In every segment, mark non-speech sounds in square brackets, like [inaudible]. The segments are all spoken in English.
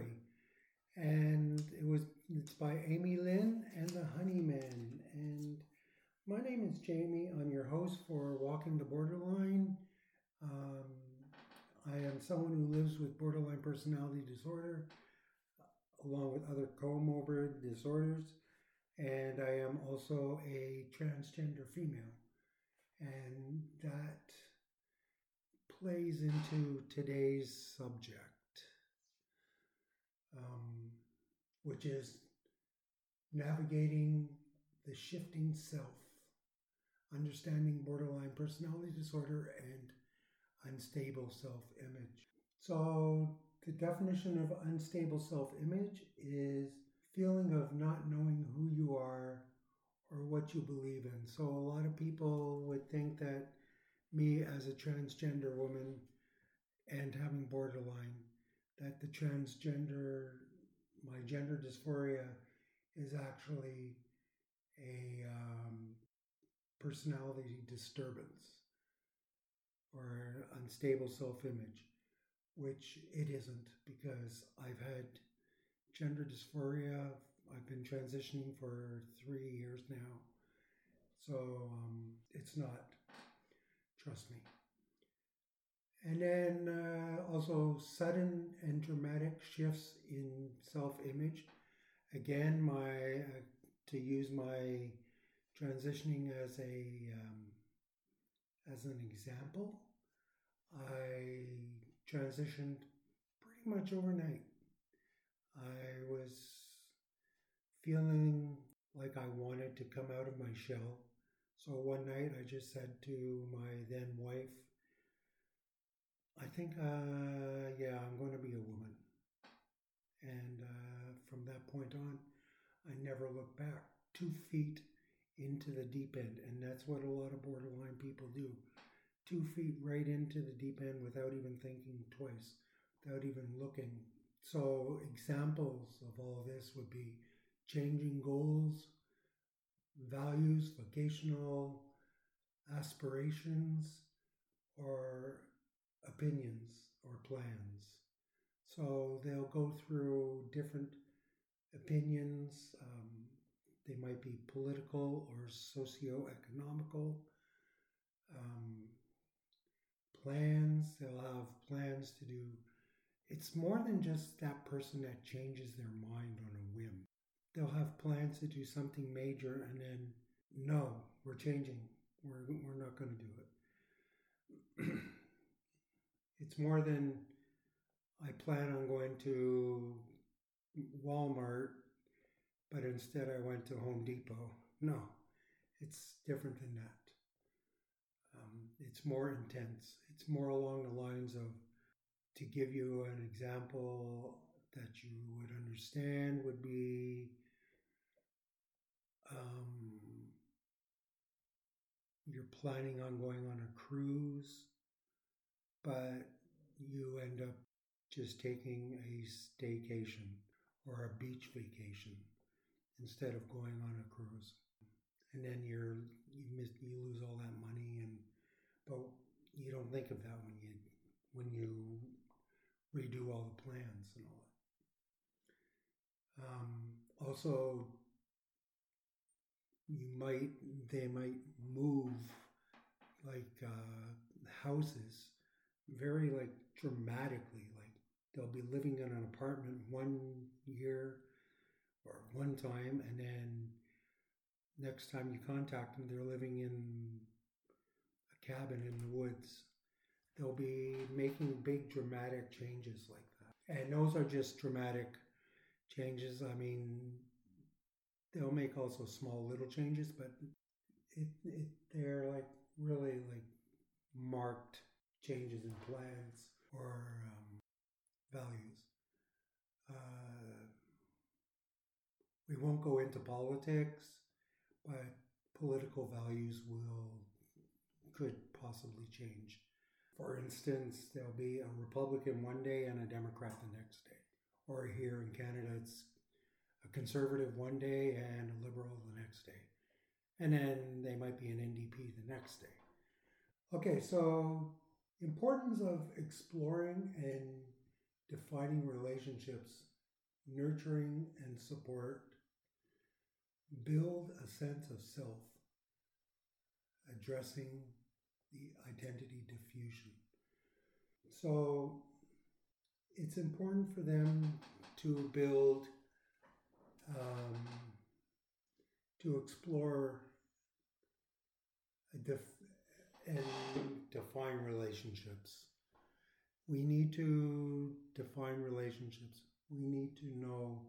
Stop, sorry. And it was it's by Amy Lynn and the Honeymen. And my name is Jamie. I'm your host for Walking the Borderline. Um, I am someone who lives with borderline personality disorder, along with other comorbid disorders, and I am also a transgender female. And that plays into today's subject, um, which is navigating the shifting self, understanding borderline personality disorder, and unstable self image. So, the definition of unstable self image is feeling of not knowing who you are or what you believe in. So, a lot of people would think that me as a transgender woman and having borderline, that the transgender, my gender dysphoria is actually a um, personality disturbance or unstable self image, which it isn't because I've had gender dysphoria. I've been transitioning for three years now. So um, it's not, trust me. And then uh, also sudden and dramatic shifts in self image. Again, my uh, to use my transitioning as a um, as an example, I transitioned pretty much overnight. I was feeling like I wanted to come out of my shell. So one night I just said to my then wife, I think, uh, yeah, I'm going to be a woman. And uh, from that point on, I never looked back. Two feet into the deep end. And that's what a lot of borderline people do. Two feet right into the deep end without even thinking twice, without even looking. So, examples of all this would be changing goals, values, vocational aspirations, or opinions or plans. So, they'll go through different opinions, um, they might be political or socio-economical um, plans. They'll have plans to do. It's more than just that person that changes their mind on a whim. They'll have plans to do something major and then, no, we're changing. We're, we're not going to do it. [clears throat] it's more than I plan on going to Walmart but instead I went to Home Depot. No, it's different than that. Um, it's more intense. It's more along the lines of, to give you an example that you would understand, would be um, you're planning on going on a cruise, but you end up just taking a staycation or a beach vacation instead of going on a cruise. And then you're you miss you lose all that money and but you don't think of that when you when you redo all the plans and all that. Um, also, you might they might move like uh, houses very like dramatically. Like they'll be living in an apartment one year or one time, and then next time you contact them, they're living in a cabin in the woods. They'll be making big dramatic changes like that. And those are just dramatic changes. I mean, they'll make also small little changes, but it, it they're like really like marked changes in plans or um, values. Uh, we won't go into politics, but political values will could possibly change. For instance, there'll be a Republican one day and a Democrat the next day. Or here in Canada, it's a conservative one day and a liberal the next day. And then they might be an NDP the next day. Okay, so importance of exploring and defining relationships, nurturing and support, build a sense of self, addressing the identity diffusion. So it's important for them to build, um, to explore a def- and define relationships. We need to define relationships. We need to know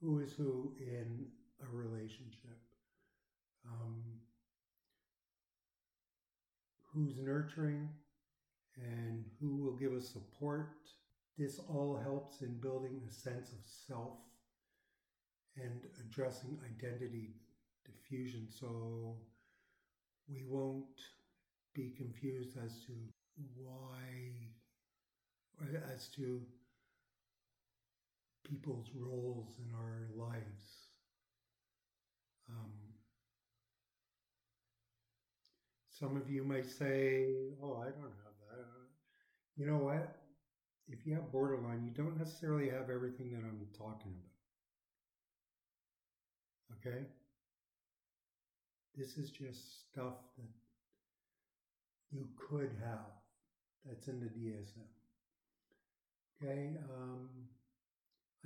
who is who in a relationship. Um, who's nurturing and who will give us support. This all helps in building a sense of self and addressing identity diffusion so we won't be confused as to why, or as to people's roles in our lives. Um, some of you might say, Oh, I don't have that. You know what? If you have borderline, you don't necessarily have everything that I'm talking about. Okay? This is just stuff that you could have that's in the DSM. Okay? Um,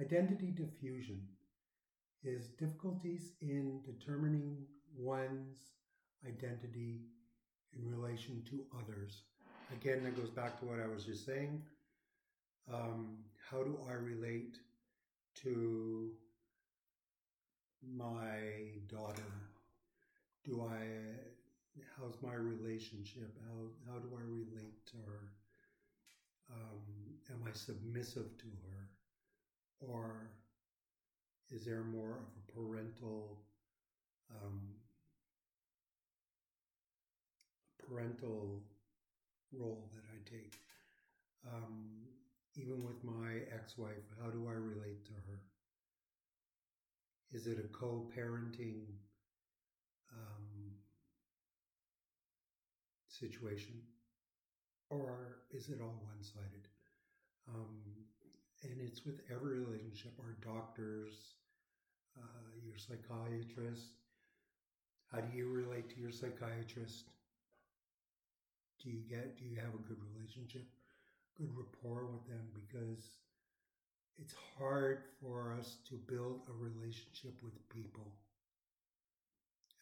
identity diffusion is difficulties in determining one's identity in relation to others. Again, that goes back to what I was just saying. Um, how do I relate to my daughter? Do I, how's my relationship? How, how do I relate to her? Um, am I submissive to her? Or is there more of a parental um, parental role that I take? Um, even with my ex-wife, how do I relate to her? Is it a co-parenting um, situation, or is it all one-sided? Um, and it's with every relationship our doctors, uh, your psychiatrist. How do you relate to your psychiatrist? Do you get, do you have a good relationship, good rapport with them? Because it's hard for us to build a relationship with people.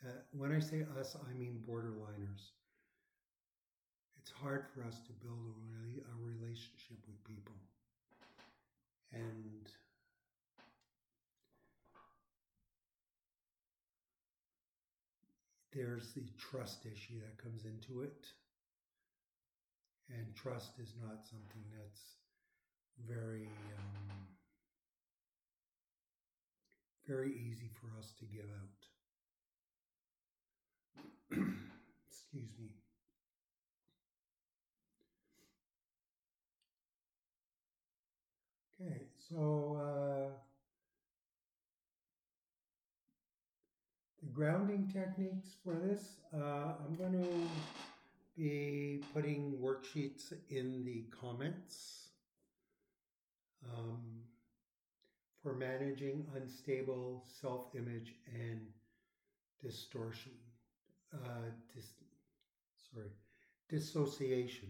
Uh, when I say us, I mean borderliners. It's hard for us to build a, really, a relationship with people. And there's the trust issue that comes into it. And trust is not something that's very, um, very easy for us to give out. [clears throat] Excuse me. Okay, so uh, the grounding techniques for this, uh, I'm going to be putting worksheets in the comments um, for managing unstable self image and distortion. Uh, dis- sorry, dissociation.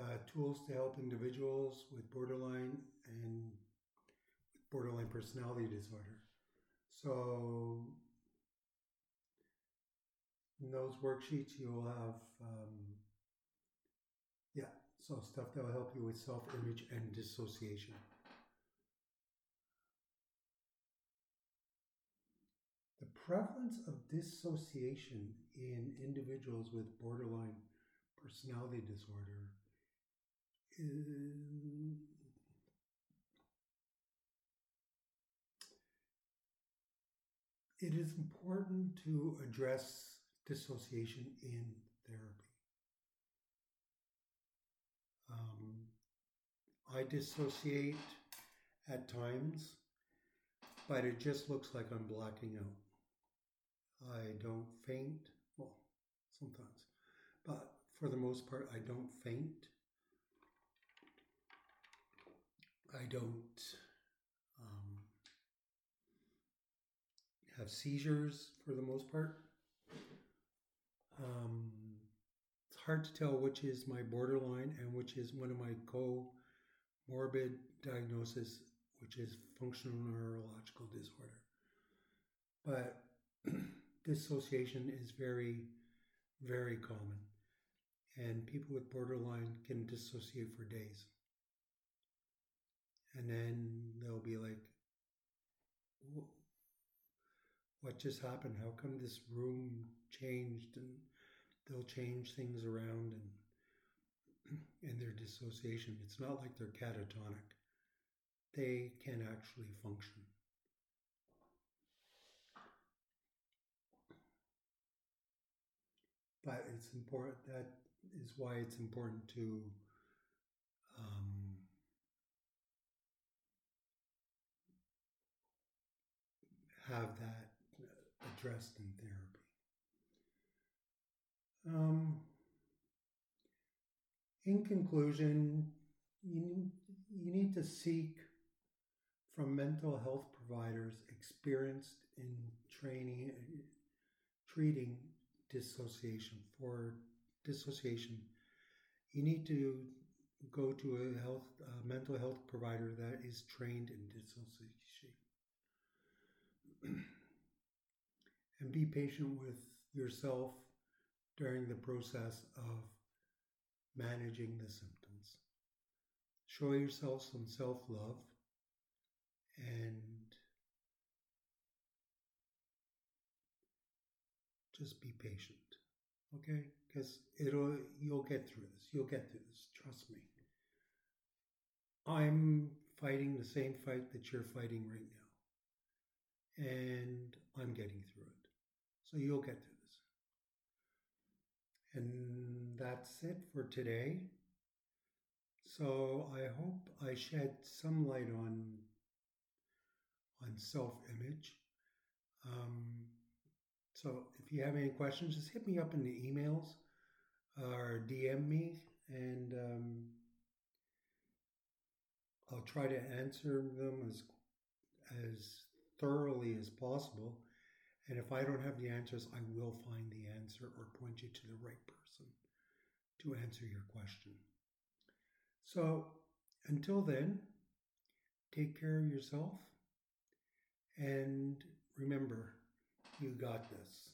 Uh, tools to help individuals with borderline and borderline personality disorder. So, in those worksheets, you'll have, um, yeah, so stuff that will help you with self image and dissociation. The prevalence of dissociation in individuals with borderline personality disorder is it is important to address dissociation in therapy. Um, I dissociate at times, but it just looks like I'm blacking out. I don't faint, well, sometimes, but for the most part, I don't faint. I don't um, have seizures for the most part. Um, it's hard to tell which is my borderline and which is one of my comorbid diagnosis, which is functional neurological disorder. But [clears throat] dissociation is very, very common. And people with borderline can dissociate for days. And then they'll be like, what just happened? How come this room changed? And they'll change things around and [clears throat] in their dissociation. It's not like they're catatonic. They can actually function. But it's important, that is why it's important to um, have that addressed in therapy. Um, in conclusion, you, you need to seek from mental health providers experienced in training, treating dissociation. For dissociation, you need to go to a health, a mental health provider that is trained in dissociation. [clears throat] and be patient with yourself during the process of managing the symptoms. Show yourself some self love and just be patient. Okay? Because it'll you'll get through this. You'll get through this. Trust me. I'm fighting the same fight that you're fighting right now. And I'm getting through it. So you'll get through this. And that's it for today. So I hope I shed some light on on self-image. Um, so if you have any questions, just hit me up in the emails or DM me, and um, I'll try to answer them as as thoroughly as possible. And if I don't have the answers, I will find the answer or point you to the right person to answer your question. So until then, take care of yourself and remember, you got this.